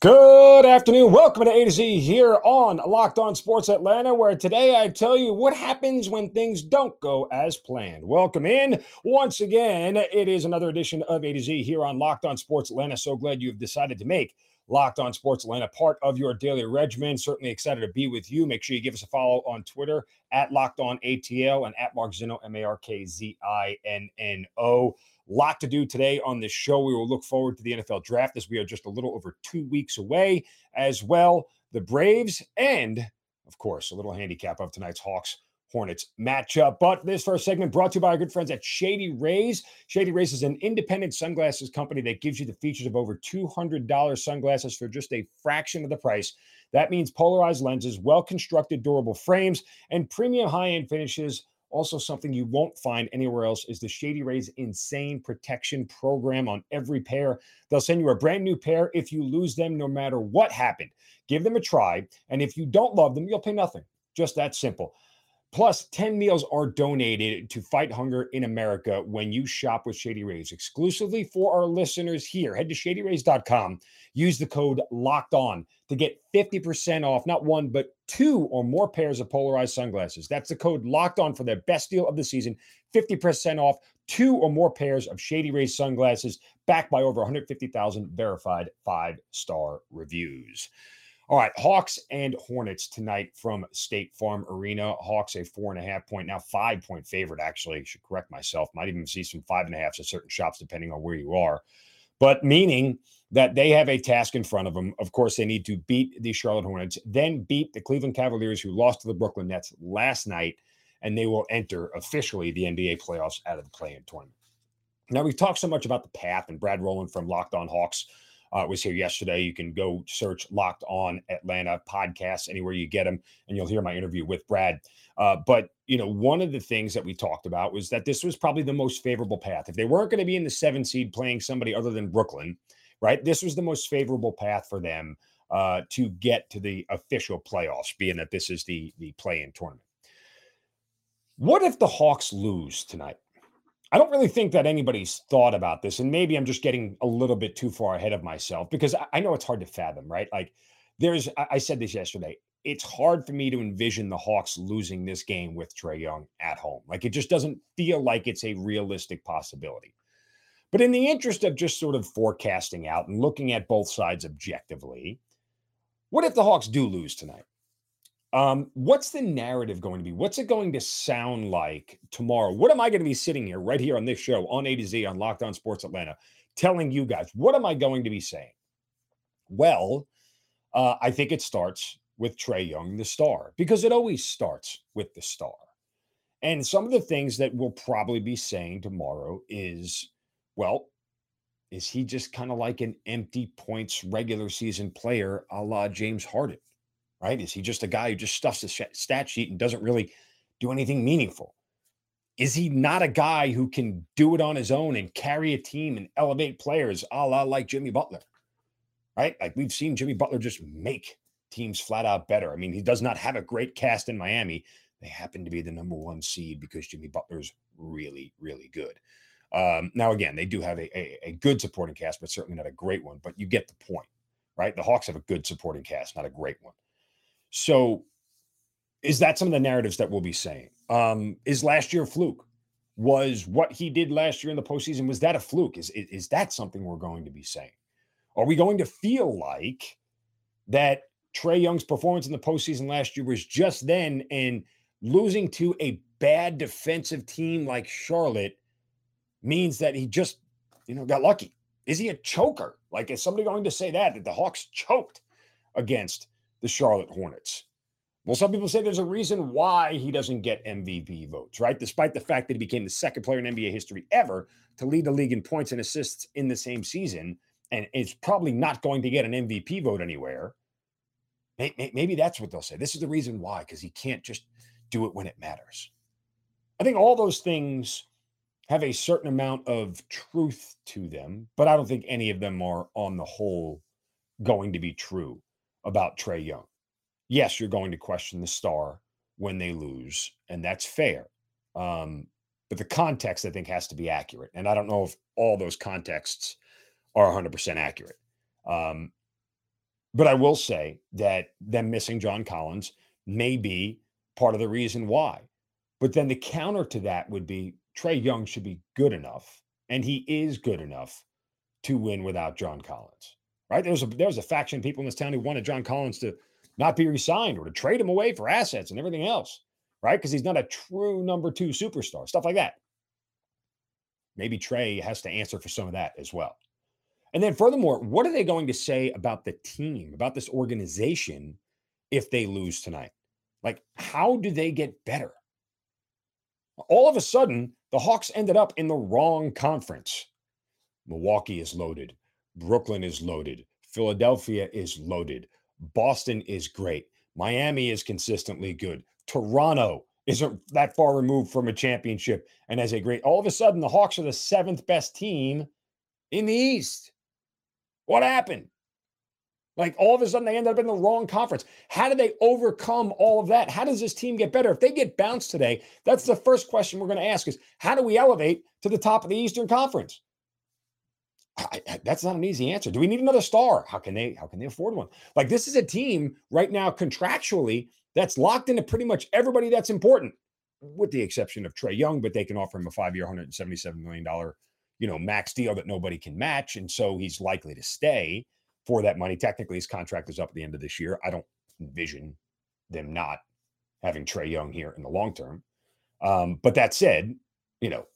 Good afternoon. Welcome to A to Z here on Locked On Sports Atlanta, where today I tell you what happens when things don't go as planned. Welcome in. Once again, it is another edition of A to Z here on Locked On Sports Atlanta. So glad you've decided to make Locked On Sports Atlanta part of your daily regimen. Certainly excited to be with you. Make sure you give us a follow on Twitter at Locked On ATL and at Mark Zinno, M A R K Z I N N O lot to do today on this show. We will look forward to the NFL draft as we are just a little over two weeks away as well. The Braves and, of course, a little handicap of tonight's Hawks Hornets matchup. But this first segment brought to you by our good friends at Shady Rays. Shady Rays is an independent sunglasses company that gives you the features of over $200 sunglasses for just a fraction of the price. That means polarized lenses, well constructed, durable frames, and premium high end finishes also, something you won't find anywhere else is the Shady Rays Insane Protection Program on every pair. They'll send you a brand new pair if you lose them, no matter what happened. Give them a try. And if you don't love them, you'll pay nothing. Just that simple. Plus, 10 meals are donated to fight hunger in America when you shop with Shady Rays. Exclusively for our listeners here, head to shadyrays.com. Use the code LOCKED ON to get 50% off, not one, but two or more pairs of polarized sunglasses. That's the code LOCKED ON for their best deal of the season 50% off two or more pairs of Shady Rays sunglasses, backed by over 150,000 verified five star reviews. All right, Hawks and Hornets tonight from State Farm Arena. Hawks a four and a half point, now five point favorite, actually. Should correct myself. Might even see some five and a halfs at certain shops, depending on where you are. But meaning that they have a task in front of them. Of course, they need to beat the Charlotte Hornets, then beat the Cleveland Cavaliers, who lost to the Brooklyn Nets last night, and they will enter officially the NBA playoffs out of the play in tournament. Now, we've talked so much about the path, and Brad Rowland from Locked On Hawks uh, was here yesterday. You can go search Locked On Atlanta podcasts anywhere you get them, and you'll hear my interview with Brad. Uh, but you know, one of the things that we talked about was that this was probably the most favorable path. If they weren't going to be in the seven seed playing somebody other than Brooklyn, right? This was the most favorable path for them uh, to get to the official playoffs, being that this is the the play-in tournament. What if the Hawks lose tonight? I don't really think that anybody's thought about this, and maybe I'm just getting a little bit too far ahead of myself because I know it's hard to fathom, right? Like, there's, I said this yesterday. It's hard for me to envision the Hawks losing this game with Trae Young at home. Like, it just doesn't feel like it's a realistic possibility. But in the interest of just sort of forecasting out and looking at both sides objectively, what if the Hawks do lose tonight? Um, what's the narrative going to be? What's it going to sound like tomorrow? What am I going to be sitting here right here on this show on A to Z on Locked On Sports Atlanta telling you guys? What am I going to be saying? Well, uh, I think it starts with Trae Young, the star, because it always starts with the star. And some of the things that we'll probably be saying tomorrow is, well, is he just kind of like an empty points regular season player a la James Harden? Right? Is he just a guy who just stuffs the stat sheet and doesn't really do anything meaningful? Is he not a guy who can do it on his own and carry a team and elevate players a la like Jimmy Butler? Right? Like we've seen Jimmy Butler just make teams flat out better. I mean, he does not have a great cast in Miami. They happen to be the number one seed because Jimmy Butler's really, really good. Um, now, again, they do have a, a, a good supporting cast, but certainly not a great one. But you get the point, right? The Hawks have a good supporting cast, not a great one. So, is that some of the narratives that we'll be saying? Um, is last year a fluke? Was what he did last year in the postseason was that a fluke? Is, is is that something we're going to be saying? Are we going to feel like that Trae Young's performance in the postseason last year was just then, and losing to a bad defensive team like Charlotte means that he just, you know, got lucky? Is he a choker? Like, is somebody going to say that that the Hawks choked against the Charlotte Hornets. Well, some people say there's a reason why he doesn't get MVP votes, right? Despite the fact that he became the second player in NBA history ever to lead the league in points and assists in the same season, and is probably not going to get an MVP vote anywhere. Maybe that's what they'll say. This is the reason why, because he can't just do it when it matters. I think all those things have a certain amount of truth to them, but I don't think any of them are on the whole going to be true about Trae Young. Yes, you're going to question the star when they lose, and that's fair. Um, but the context, I think, has to be accurate. And I don't know if all those contexts are 100% accurate. Um, but I will say that them missing John Collins may be part of the reason why. But then the counter to that would be Trae Young should be good enough, and he is good enough to win without John Collins. Right? There's a there's a faction of people in this town who wanted John Collins to not be resigned or to trade him away for assets and everything else, right? Because he's not a true number two superstar, stuff like that. Maybe Trae has to answer for some of that as well. And then, furthermore, what are they going to say about the team, about this organization, if they lose tonight? Like, how do they get better? All of a sudden, the Hawks ended up in the wrong conference. Milwaukee is loaded. Brooklyn is loaded. Philadelphia is loaded. Boston is great. Miami is consistently good. Toronto isn't that far removed from a championship and has a great. All of a sudden, the Hawks are the seventh best team in the East. What happened? Like all of a sudden, they end up in the wrong conference. How do they overcome all of that? How does this team get better? If they get bounced today, that's the first question we're going to ask: is how do we elevate to the top of the Eastern Conference? I, I, that's not an easy answer. Do we need another star? How can they? How can they afford one? Like this is a team right now contractually that's locked into pretty much everybody that's important, with the exception of Trae Young. But they can offer him a five-year, 177 million dollar, you know, max deal that nobody can match, and so he's likely to stay for that money. Technically, his contract is up at the end of this year. I don't envision them not having Trae Young here in the long term. Um, but that said, you know,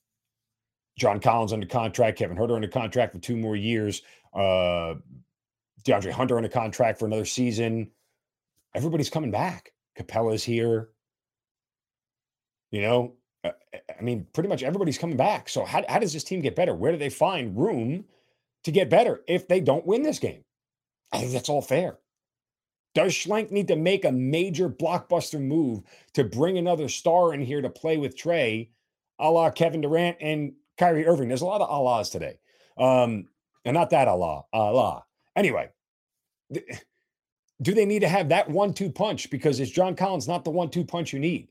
John Collins under contract, Kevin Huerter under contract for two more years, uh, DeAndre Hunter under contract for another season. Everybody's coming back. Capela's here. You know, uh, I mean, pretty much everybody's coming back. So how, how does this team get better? Where do they find room to get better if they don't win this game? I think that's all fair. Does Schlenk need to make a major blockbuster move to bring another star in here to play with Trae, a la Kevin Durant and Kyrie Irving. There's a lot of Allahs today. Um, and not that Allah, Allah. Anyway, do they need to have that one two punch? Because is John Collins not the one two punch you need?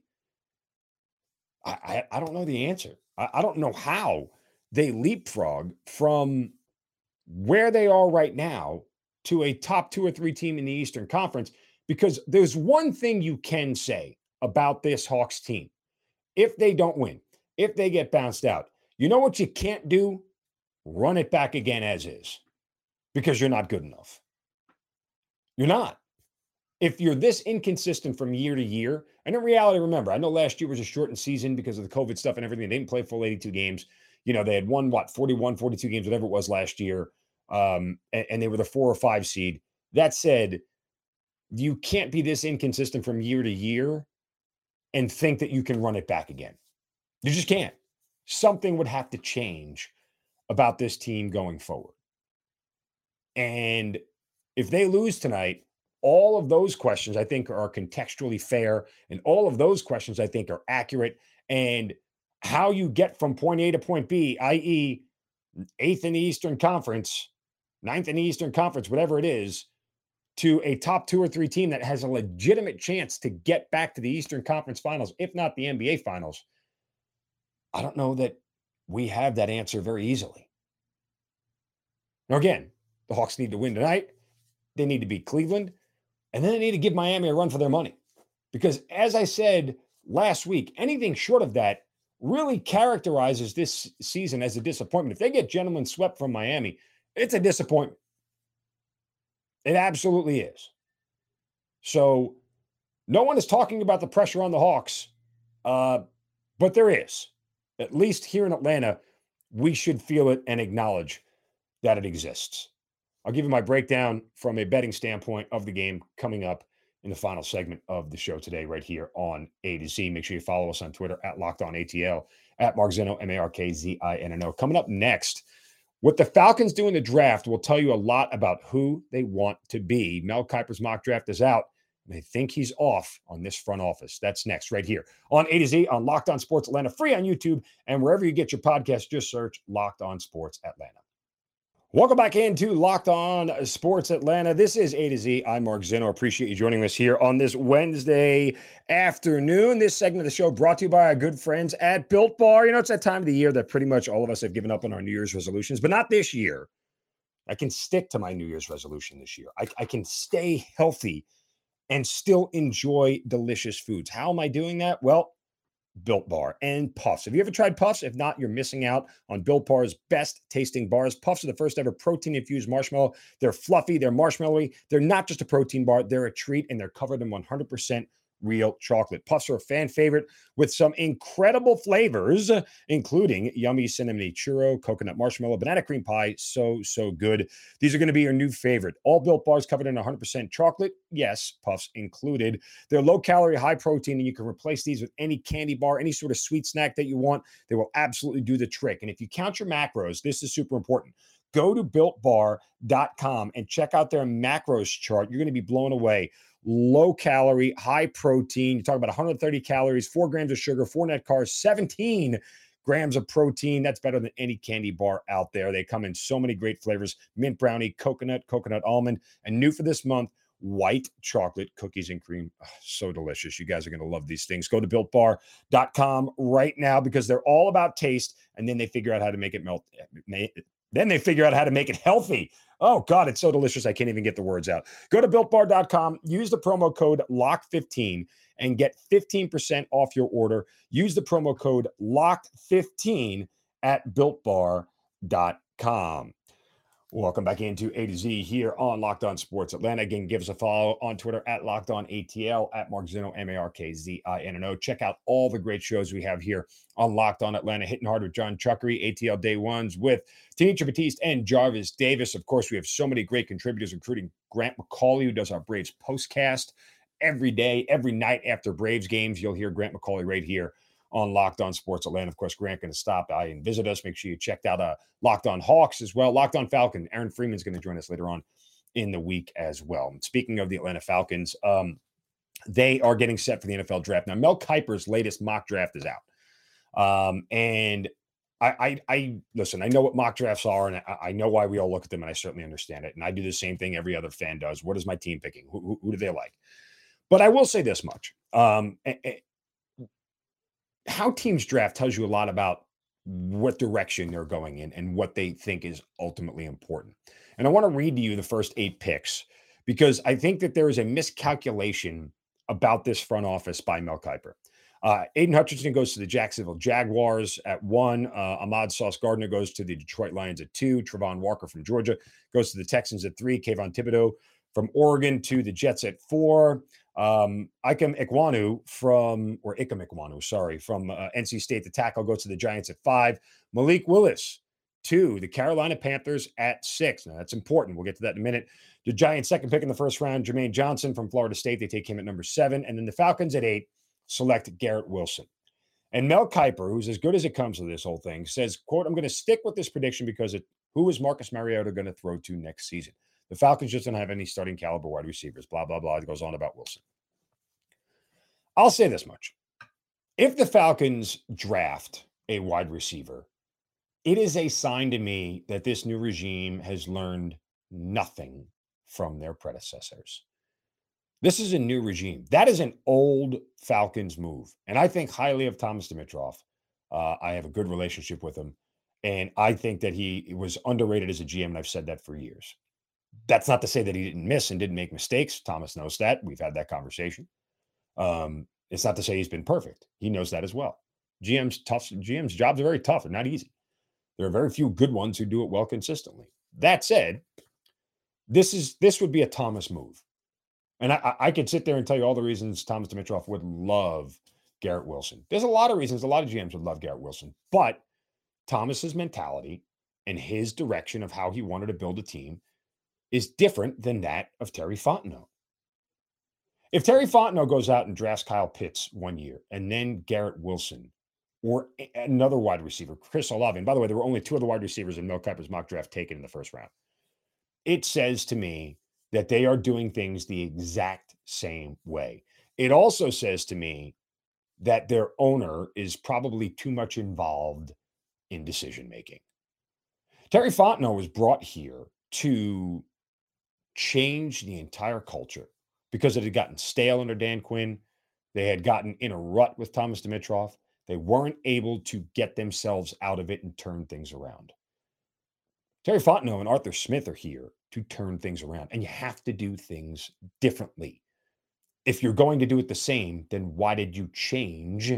I, I, I don't know the answer. I, I don't know how they leapfrog from where they are right now to a top two or three team in the Eastern Conference. Because there's one thing you can say about this Hawks team. If they don't win, if they get bounced out, you know what you can't do? Run it back again as is because you're not good enough. You're not. If you're this inconsistent from year to year, and in reality, remember, I know last year was a shortened season because of the COVID stuff and everything. They didn't play full 82 games. You know, they had won, what, 41, 42 games, whatever it was last year. Um, and, and they were the four or five seed. That said, you can't be this inconsistent from year to year and think that you can run it back again. You just can't something would have to change about this team going forward. And if they lose tonight, all of those questions I think are contextually fair. And all of those questions I think are accurate. And how you get from point A to point B, i.e., eighth in the Eastern Conference, ninth in the Eastern Conference, whatever it is, to a top two or three team that has a legitimate chance to get back to the Eastern Conference finals, if not the NBA finals, I don't know that we have that answer very easily. Now, again, the Hawks need to win tonight. They need to beat Cleveland. And then they need to give Miami a run for their money. Because as I said last week, anything short of that really characterizes this season as a disappointment. If they get gentlemen swept from Miami, it's a disappointment. It absolutely is. So no one is talking about the pressure on the Hawks, uh, but there is at least here in Atlanta, we should feel it and acknowledge that it exists. I'll give you my breakdown from a betting standpoint of the game coming up in the final segment of the show today, right here on A to Z. Make sure you follow us on Twitter at Locked On ATL, at Mark Zinno, M A R K Z I N N O. Coming up next, what the Falcons do in the draft will tell you a lot about who they want to be. Mel Kiper's mock draft is out. They think he's off on this front office. That's next, right here on A to Z on Locked On Sports Atlanta, free on YouTube and wherever you get your podcast. Just search Locked On Sports Atlanta. Welcome back into Locked On Sports Atlanta. This is A to Z. I'm Mark Zinno. Appreciate you joining us here on this Wednesday afternoon. This segment of the show brought to you by our good friends at Built Bar. You know, it's that time of the year that pretty much all of us have given up on our New Year's resolutions, but not this year. I can stick to my New Year's resolution this year. I, I can stay healthy and still enjoy delicious foods. How am I doing that? Well, Built Bar and Puffs. Have you ever tried Puffs? If not, you're missing out on Built Bar's best tasting bars. Puffs are the first ever protein infused marshmallow. They're fluffy, they're marshmallowy. They're not just a protein bar, they're a treat, and they're covered in 100% real chocolate. Puffs are a fan favorite with some incredible flavors, including yummy cinnamon churro, coconut marshmallow, banana cream pie. So, so good. These are going to be your new favorite. All built bars covered in 100% chocolate. Yes, Puffs included. They're low calorie, high protein, and you can replace these with any candy bar, any sort of sweet snack that you want. They will absolutely do the trick. And if you count your macros, this is super important go to builtbar.com and check out their macros chart. You're going to be blown away low calorie, high protein. You talk about 130 calories, four grams of sugar, four net carbs, 17 grams of protein. That's better than any candy bar out there. They come in so many great flavors mint brownie, coconut, coconut almond, and new for this month, white chocolate cookies and cream. Oh, so delicious. You guys are going to love these things. Go to builtbar.com right now because they're all about taste and then they figure out how to make it melt eh, then they figure out how to make it healthy. Oh, God, it's so delicious. I can't even get the words out. Go to builtbar.com, use the promo code LOCK15 and get 15% off your order. Use the promo code LOCK15 at builtbar.com. Welcome back into A to Z here on Locked On Sports Atlanta. Again, give us a follow on Twitter at Locked On ATL at Mark Zinno, M A R K Z I N N O. Check out all the great shows we have here on Locked On Atlanta, hitting hard with John Chuckery, ATL Day Ones with Tenitra Batiste and Jarvis Davis. Of course, we have so many great contributors, including Grant McAuley, who does our Braves postcast every day, every night after Braves games. You'll hear Grant McAuley right here on Locked On Sports Atlanta. Of course, Grant going to stop by and visit us. Make sure you checked out uh, Locked On Hawks as well. Locked On Falcon. Aaron Freeman's going to join us later on in the week as well. Speaking of the Atlanta Falcons, um, they are getting set for the NFL draft. Now, Mel Kiper's latest mock draft is out. Um, and I, I, I, listen, I know what mock drafts are, and I, I, know why we all look at them, and I certainly understand it. And I do the same thing every other fan does. What is my team picking? Who, who, who do they like? But I will say this much. Um, how teams draft tells you a lot about what direction they're going in and what they think is ultimately important. And I want to read to you the first eight picks because I think that there is a miscalculation about this front office by Mel Kiper. Uh, Aidan Hutchinson goes to the Jacksonville Jaguars at one. Uh, Ahmad Sauce Gardner goes to the Detroit Lions at two. Travon Walker from Georgia goes to the Texans at three. Kayvon Thibodeaux from Oregon to the Jets at four. Um, Ikem Ekwonu from, or Ikem Ekwonu, sorry, from uh, NC State, the tackle goes to the Giants at five. Malik Willis, two. The Carolina Panthers at six. Now, that's important. We'll get to that in a minute. The Giants' second pick in the first round, Jermaine Johnson from Florida State. They take him at number seven. And then the Falcons at eight select Garrett Wilson. And Mel Kiper, who's as good as it comes with this whole thing, says, quote, I'm going to stick with this prediction because it, who is Marcus Mariota going to throw to next season? The Falcons just don't have any starting caliber wide receivers, blah, blah, blah. It goes on about Wilson. I'll say this much. If the Falcons draft a wide receiver, it is a sign to me that this new regime has learned nothing from their predecessors. This is a new regime. That is an old Falcons move. And I think highly of Thomas Dimitroff. Uh, I have a good relationship with him. And I think that he was underrated as a GM, and I've said that for years. That's not to say that he didn't miss and didn't make mistakes. Thomas knows that. We've had that conversation. Um, it's not to say he's been perfect. He knows that as well. GM's tough. GM's jobs are very tough and not easy. There are very few good ones who do it well consistently. That said, this is this would be a Thomas move, and I, I could sit there and tell you all the reasons Thomas Dimitroff would love Garrett Wilson. There's a lot of reasons a lot of GMs would love Garrett Wilson, but Thomas's mentality and his direction of how he wanted to build a team is different than that of Terry Fontenot. If Terry Fontenot goes out and drafts Kyle Pitts one year and then Garrett Wilson or another wide receiver, Chris Olave, by the way, there were only two other wide receivers in Mel Kiper's mock draft taken in the first round. It says to me that they are doing things the exact same way. It also says to me that their owner is probably too much involved in decision making. Terry Fontenot was brought here to change the entire culture because it had gotten stale under Dan Quinn. They had gotten in a rut with Thomas Dimitroff. They weren't able to get themselves out of it and turn things around. Terry Fontenot and Arthur Smith are here to turn things around, and you have to do things differently. If you're going to do it the same, then why did you change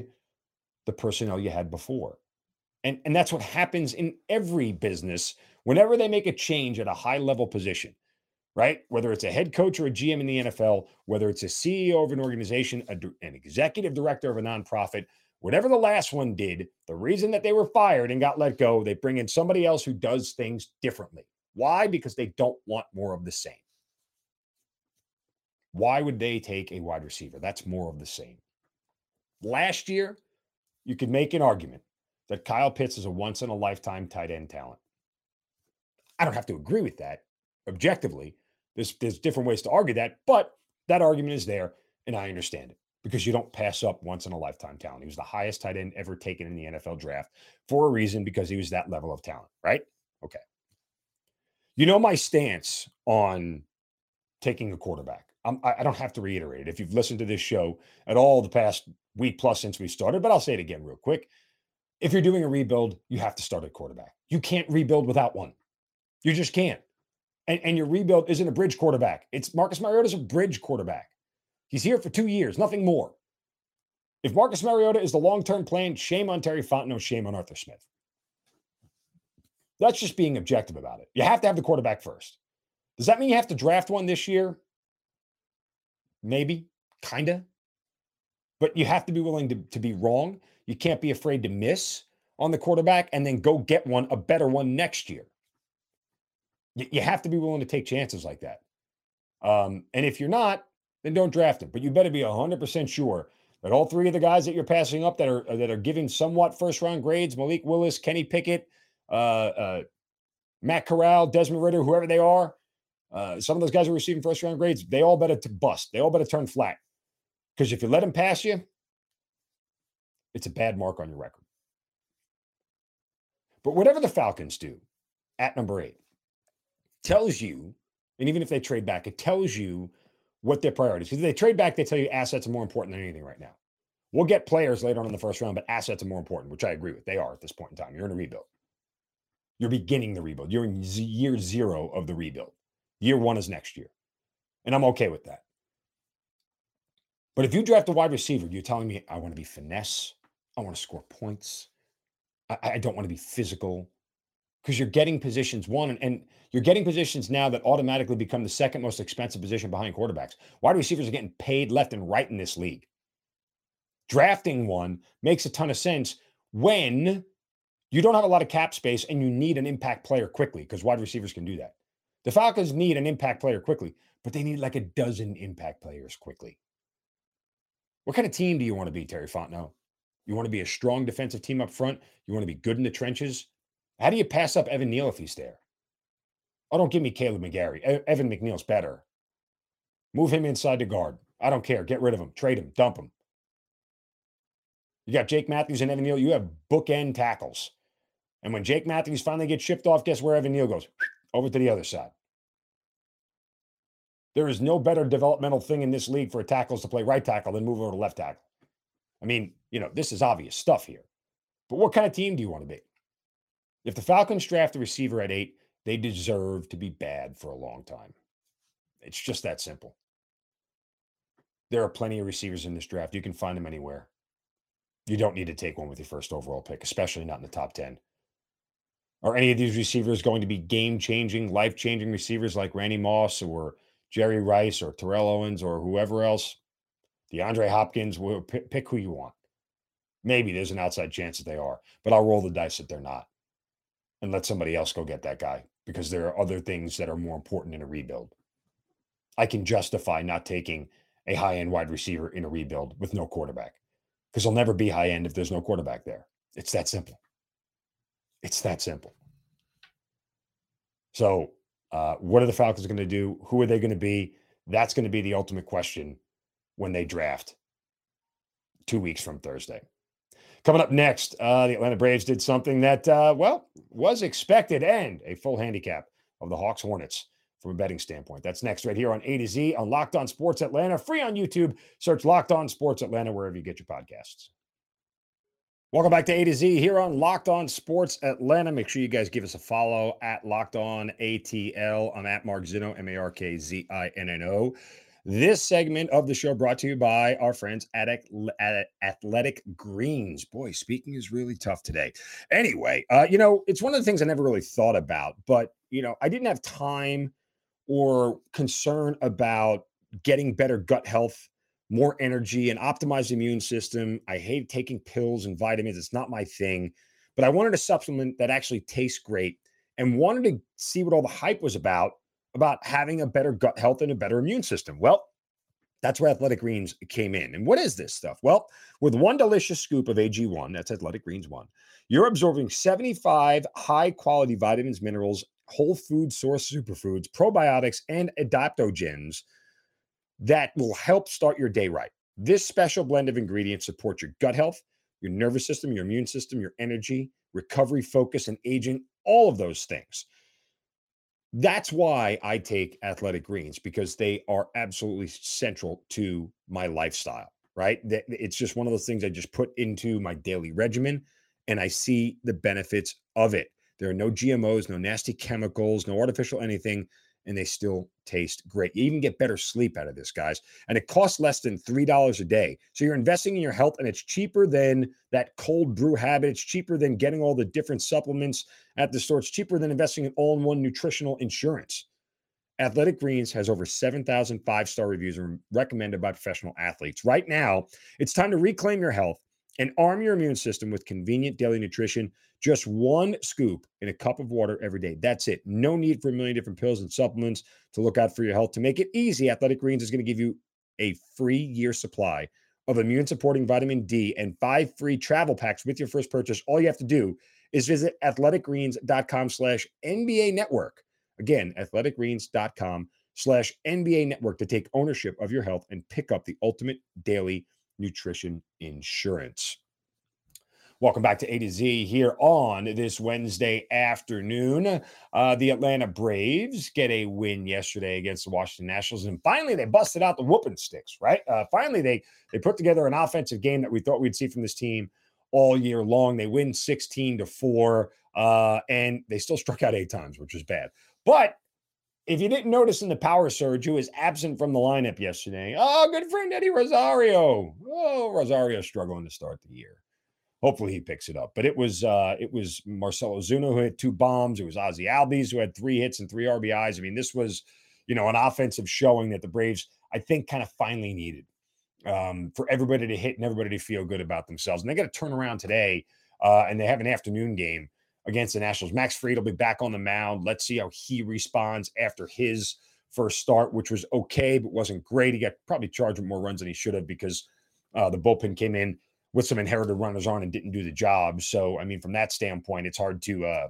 the personnel you had before? And, and that's what happens in every business whenever they make a change at a high level position right? Whether it's a head coach or a GM in the NFL, whether it's a CEO of an organization, a, an executive director of a nonprofit, whatever the last one did, the reason that they were fired and got let go, they bring in somebody else who does things differently. Why? Because they don't want more of the same. Why would they take a wide receiver? That's more of the same. Last year, you could make an argument that Kyle Pitts is a once in a lifetime tight end talent. I don't have to agree with that objectively, there's there's different ways to argue that, but that argument is there, and I understand it because you don't pass up once in a lifetime talent. He was the highest tight end ever taken in the NFL draft for a reason because he was that level of talent, right? Okay. You know my stance on taking a quarterback. I'm, I don't have to reiterate it if you've listened to this show at all the past week plus since we started, but I'll say it again real quick. If you're doing a rebuild, you have to start a quarterback. You can't rebuild without one. You just can't and, and your rebuild isn't a bridge quarterback. It's Marcus Mariota is a bridge quarterback. He's here for two years, nothing more. If Marcus Mariota is the long term plan, shame on Terry Fontenot, shame on Arthur Smith. That's just being objective about it. You have to have the quarterback first. Does that mean you have to draft one this year? Maybe, kind of. But you have to be willing to, to be wrong. You can't be afraid to miss on the quarterback and then go get one, a better one next year. You have to be willing to take chances like that. Um, and if you're not, then don't draft him. But you better be 100% sure that all three of the guys that you're passing up that are that are giving somewhat first round grades, Malik Willis, Kenny Pickett, uh, uh, Matt Corral, Desmond Ridder, whoever they are, uh, some of those guys are receiving first round grades. They all better to bust. They all better turn flat. Because if you let them pass you, it's a bad mark on your record. But whatever the Falcons do at number eight, tells you, and even if they trade back, it tells you what their priorities. Because if they trade back, they tell you assets are more important than anything right now. We'll get players later on in the first round, but assets are more important, which I agree with. They are at this point in time. You're in a rebuild. You're beginning the rebuild. You're in year zero of the rebuild. Year one is next year. And I'm okay with that. But if you draft a wide receiver, you're telling me I want to be finesse. I want to score points. I, I don't want to be physical because you're getting positions one and, you're getting positions now that automatically become the second most expensive position behind quarterbacks. Wide receivers are getting paid left and right in this league. Drafting one makes a ton of sense when you don't have a lot of cap space and you need an impact player quickly because wide receivers can do that. The Falcons need an impact player quickly, but they need like a dozen impact players quickly. What kind of team do you want to be, Terry Fontenot? You want to be a strong defensive team up front? You want to be good in the trenches? How do you pass up Evan Neal if he's there? Oh, don't give me Kaleb McGary. Evan McNeil's better. Move him inside the guard. I don't care. Get rid of him. Trade him. Dump him. You got Jake Matthews and Evan Neal. You have bookend tackles. And when Jake Matthews finally gets shipped off, guess where Evan Neal goes? Over to the other side. There is no better developmental thing in this league for tackles to play right tackle than move over to left tackle. I mean, you know, this is obvious stuff here. But what kind of team do you want to be? If the Falcons draft a receiver at eight, they deserve to be bad for a long time. It's just that simple. There are plenty of receivers in this draft. You can find them anywhere. You don't need to take one with your first overall pick, especially not in the top 10. Are any of these receivers going to be game changing, life changing receivers like Randy Moss or Jerry Rice or Terrell Owens or whoever else? DeAndre Hopkins, pick who you want. Maybe there's an outside chance that they are, but I'll roll the dice that they're not and let somebody else go get that guy because there are other things that are more important in a rebuild. I can justify not taking a high end wide receiver in a rebuild with no quarterback because he'll never be high end if there's no quarterback there. It's that simple. It's that simple. So, uh, what are the Falcons going to do? Who are they going to be? That's going to be the ultimate question when they draft two weeks from Thursday. Coming up next, uh, the Atlanta Braves did something that, uh, well, was expected and a full handicap of the Hawks Hornets from a betting standpoint. That's next right here on A to Z on Locked On Sports Atlanta, free on YouTube. Search Locked On Sports Atlanta wherever you get your podcasts. Welcome back to A to Z here on Locked On Sports Atlanta. Make sure you guys give us a follow at Locked On ATL. I'm at Mark Zinno, M A R K Z I N N O. This segment of the show brought to you by our friends at, Athletic Greens. Boy, speaking is really tough today. Anyway, uh, you know, it's one of the things I never really thought about, but, you know, I didn't have time or concern about getting better gut health, more energy, and optimized immune system. I hate taking pills and vitamins. It's not my thing, but I wanted a supplement that actually tastes great and wanted to see what all the hype was about about having a better gut health and a better immune system. Well, that's where Athletic Greens came in. And what is this stuff? Well, with one delicious scoop of AG1, that's Athletic Greens 1, you're absorbing 75 high quality vitamins, minerals, whole food source superfoods, probiotics, and adaptogens that will help start your day right. This special blend of ingredients supports your gut health, your nervous system, your immune system, your energy, recovery, focus, and aging, all of those things. That's why I take athletic greens because they are absolutely central to my lifestyle, right? It's just one of those things I just put into my daily regimen and I see the benefits of it. There are no GMOs, no nasty chemicals, no artificial anything and they still taste great. You even get better sleep out of this, guys. And it costs less than $3 a day. So you're investing in your health and it's cheaper than that cold brew habit. It's cheaper than getting all the different supplements at the store. It's cheaper than investing in all in one nutritional insurance. Athletic Greens has over 7,000 five star reviews recommended by professional athletes. Right now, it's time to reclaim your health and arm your immune system with convenient daily nutrition. Just one scoop in a cup of water every day. That's it. No need for a million different pills and supplements to look out for your health. To make it easy, Athletic Greens is going to give you a free year supply of immune supporting vitamin D and five free travel packs with your first purchase. All you have to do is visit athleticgreens.com slash NBA network. Again, athleticgreens.com slash NBA network to take ownership of your health and pick up the ultimate daily nutrition insurance. Welcome back to A to Z here on this Wednesday afternoon. Uh, the Atlanta Braves get a win yesterday against the Washington Nationals, and finally they busted out the whooping sticks. Right? Uh, finally, they they put together an offensive game that we thought we'd see from this team all year long. They win sixteen to four, uh, and they still struck out eight times, which is bad. But if you didn't notice in the power surge, who was absent from the lineup yesterday, oh, good friend Eddie Rosario. Oh, Rosario struggling to start the year. Hopefully he picks it up. But it was uh it was Marcell Ozuna who had two bombs. It was Ozzie Albies who had three hits and three RBIs. I mean, this was, you know, an offensive showing that the Braves, I think, kind of finally needed um, for everybody to hit and everybody to feel good about themselves. And they got to turn around today, uh, and they have an afternoon game against the Nationals. Max Fried will be back on the mound. Let's see how he responds after his first start, which was okay, but wasn't great. He got probably charged with more runs than he should have because uh, the bullpen came in with some inherited runners on and didn't do the job. So, I mean, from that standpoint, it's hard to uh,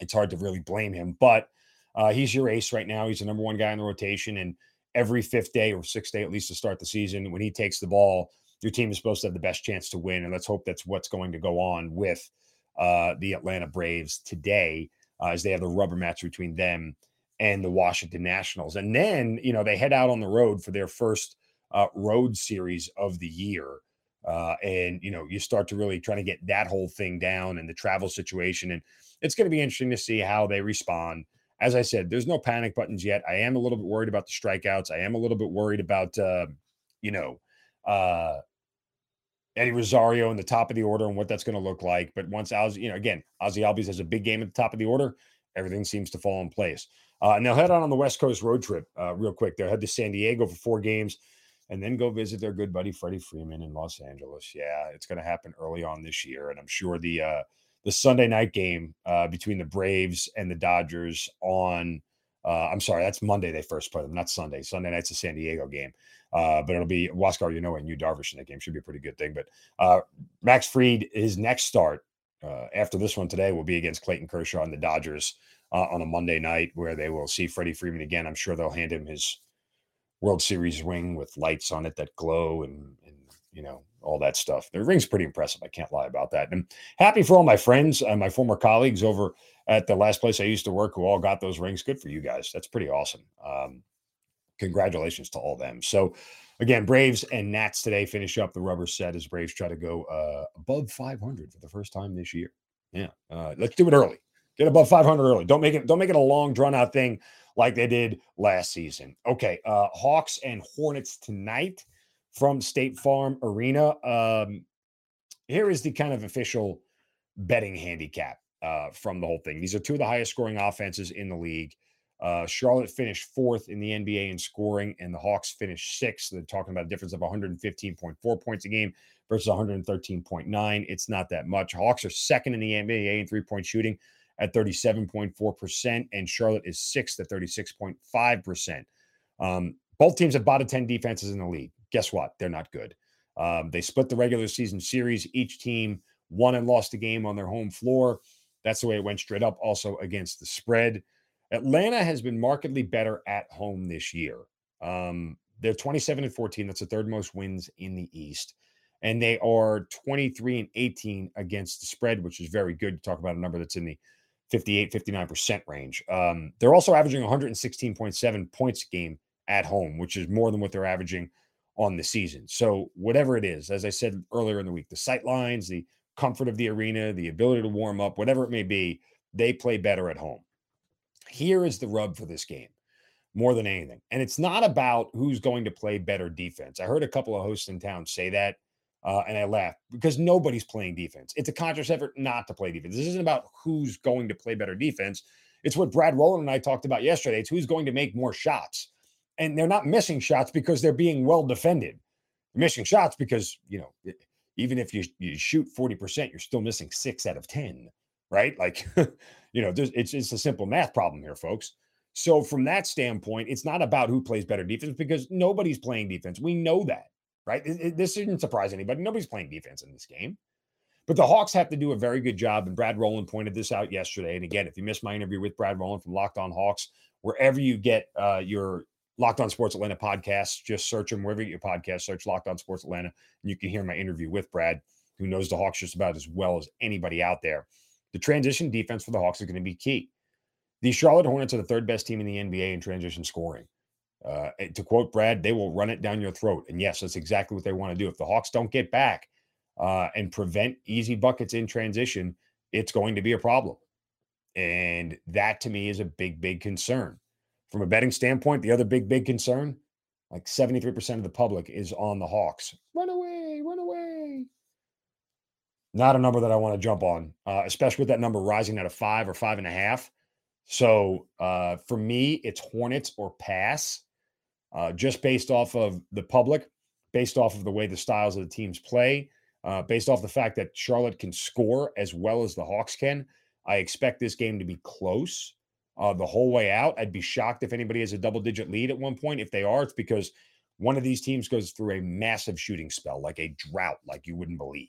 it's hard to really blame him. But uh, he's your ace right now. He's the number one guy in the rotation, and every fifth day or sixth day at least to start the season, when he takes the ball, your team is supposed to have the best chance to win. And let's hope that's what's going to go on with uh, the Atlanta Braves today uh, as they have the rubber match between them and the Washington Nationals. And then, you know, they head out on the road for their first uh, road series of the year. Uh, and, you know, you start to really try to get that whole thing down and the travel situation. And it's going to be interesting to see how they respond. As I said, there's no panic buttons yet. I am a little bit worried about the strikeouts. I am a little bit worried about, uh, you know, uh, Eddie Rosario in the top of the order and what that's going to look like. But once Ozzie, you know, again, Ozzie Albies has a big game at the top of the order, everything seems to fall in place. Uh, and they'll head out on the West Coast road trip uh, real quick. They'll head to San Diego for four games and then go visit their good buddy Freddie Freeman in Los Angeles. Yeah, it's going to happen early on this year, and I'm sure the uh, the Sunday night game uh, between the Braves and the Dodgers on. Uh, I'm sorry, that's Monday they first play them, not Sunday. Sunday night's a San Diego game. Uh, but it'll be Huascar, you know, and Yu Darvish in that game should be a pretty good thing. But uh, Max Fried, his next start uh, after this one today will be against Clayton Kershaw and the Dodgers uh, on a Monday night, where they will see Freddie Freeman again. I'm sure they'll hand him his World Series ring with lights on it that glow and, and you know, all that stuff. The ring's pretty impressive. I can't lie about that. And happy for all my friends my former colleagues over at the last place I used to work who all got those rings. Good for you guys. That's pretty awesome. Um, congratulations to all them. So, again, Braves and Nats today finish up the rubber set as Braves try to go uh, above 500 for the first time this year. Yeah, uh, let's do it early. Get above 500 early. Don't make it. Don't make it a long, drawn out thing like they did last season. Okay, uh, Hawks and Hornets tonight from State Farm Arena. Um, here is the kind of official betting handicap uh, from the whole thing. These are two of the highest scoring offenses in the league. Uh, Charlotte finished fourth in the NBA in scoring, and the Hawks finished sixth. They're talking about a difference of 115.4 points a game versus 113.9. It's not that much. Hawks are second in the NBA in three point shooting at 37.4%, and Charlotte is sixth at 36.5%. Um, both teams have bottom 10 defenses in the league. Guess what? They're not good. Um, they split the regular season series. Each team won and lost a game on their home floor. That's the way it went straight up. Also against the spread. Atlanta has been markedly better at home this year. Um, they're 27 and 14. That's the third most wins in the East. And they are 23 and 18 against the spread, which is very good. to talk about a number that's in the 58, 59% range. Um, they're also averaging 116.7 points a game at home, which is more than what they're averaging on the season. So, whatever it is, as I said earlier in the week, the sight lines, the comfort of the arena, the ability to warm up, whatever it may be, they play better at home. Here is the rub for this game more than anything. And it's not about who's going to play better defense. I heard a couple of hosts in town say that, uh, and I laughed because nobody's playing defense. It's a conscious effort not to play defense. This isn't about who's going to play better defense. It's what Brad Rowland and I talked about yesterday. It's who's going to make more shots. And they're not missing shots because they're being well defended. They're missing shots because, you know, even if you, you shoot 40%, you're still missing six out of 10, right? Like, you know, it's, it's a simple math problem here, folks. So, from that standpoint, it's not about who plays better defense because nobody's playing defense. We know that, right? It, it, this shouldn't surprise anybody. Nobody's playing defense in this game. But the Hawks have to do a very good job. And Brad Rowland pointed this out yesterday. And again, if you missed my interview with Brad Rowland from Locked On Hawks, wherever you get uh, your Locked On Sports Atlanta podcast, just search them wherever you get your podcast, search Locked On Sports Atlanta, and you can hear my interview with Brad, who knows the Hawks just about as well as anybody out there. The transition defense for the Hawks is going to be key. The Charlotte Hornets are the third best team in the NBA in transition scoring. Uh, to quote Brad, they will run it down your throat. And yes, that's exactly what they want to do. If the Hawks don't get back uh, and prevent easy buckets in transition, it's going to be a problem. And that to me is a big, big concern. From a betting standpoint, the other big, big concern like 73% of the public is on the Hawks. Run away, run away. Not a number that I want to jump on, uh, especially with that number rising at a five or five and a half. So uh, for me, it's Hornets or pass, uh, just based off of the public, based off of the way the styles of the teams play, uh, based off the fact that Charlotte can score as well as the Hawks can. I expect this game to be close uh, the whole way out. I'd be shocked if anybody has a double digit lead at one point. If they are, it's because one of these teams goes through a massive shooting spell, like a drought, like you wouldn't believe.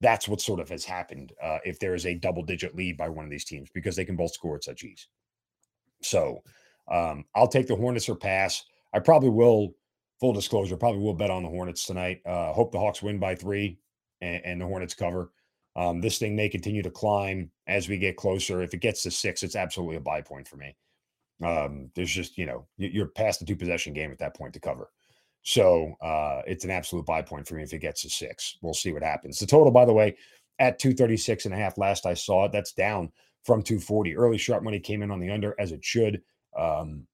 That's what sort of has happened uh, if there is a double digit lead by one of these teams because they can both score at such ease. So um, I'll take the Hornets or pass. I probably will, full disclosure, probably will bet on the Hornets tonight. Uh, hope the Hawks win by three and, and the Hornets cover. Um, this thing may continue to climb as we get closer. If it gets to six, it's absolutely a buy point for me. Um, there's just, you know, you're past the two possession game at that point to cover. So uh, it's an absolute buy point for me if it gets to six. We'll see what happens. The total, by the way, at 236 and a half last I saw it, that's down from 240. Early sharp money came in on the under as it should. Um,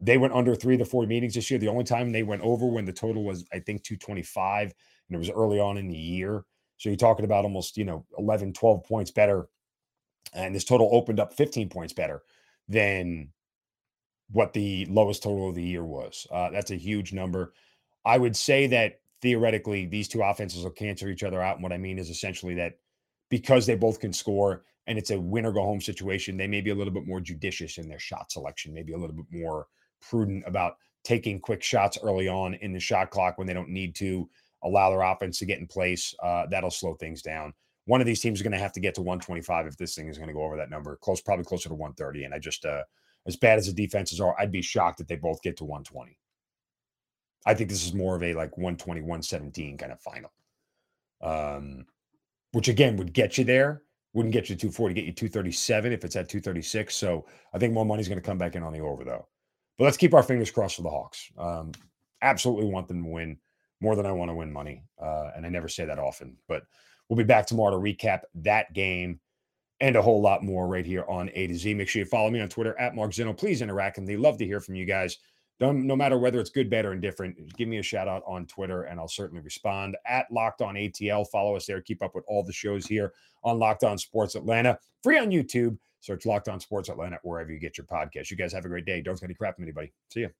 they went under three of the four meetings this year. The only time they went over when the total was, I think, 225, and it was early on in the year. So you're talking about almost, you know, 11, 12 points better. And this total opened up 15 points better than what the lowest total of the year was. Uh, that's a huge number. I would say that theoretically, these two offenses will cancel each other out. And what I mean is essentially that because they both can score and it's a win or go home situation, they may be a little bit more judicious in their shot selection, maybe a little bit more prudent about taking quick shots early on in the shot clock when they don't need to allow their offense to get in place. Uh, that'll slow things down. One of these teams is going to have to get to 125 if this thing is going to go over that number. Close, probably closer to 130. And I just, uh, as bad as the defenses are, I'd be shocked if they both get to 120. I think this is more of a like 120, 117 kind of final. Um, which again would get you there. Wouldn't get you to 240, get you 237 if it's at 236. So I think more money's going to come back in on the over, though. But let's keep our fingers crossed for the Hawks. Um, absolutely want them to win more than I want to win money. Uh, and I never say that often, but we'll be back tomorrow to recap that game and a whole lot more right here on A to Z. Make sure you follow me on Twitter at Mark Zinno. Please interact with me. Love to hear from you guys. Don't, no matter whether it's good, bad, or indifferent, give me a shout out on Twitter and I'll certainly respond. At Locked On ATL, follow us there. Keep up with all the shows here on Locked On Sports Atlanta. Free on YouTube. Search Locked On Sports Atlanta wherever you get your podcast. You guys have a great day. Don't get any crap from anybody. See you.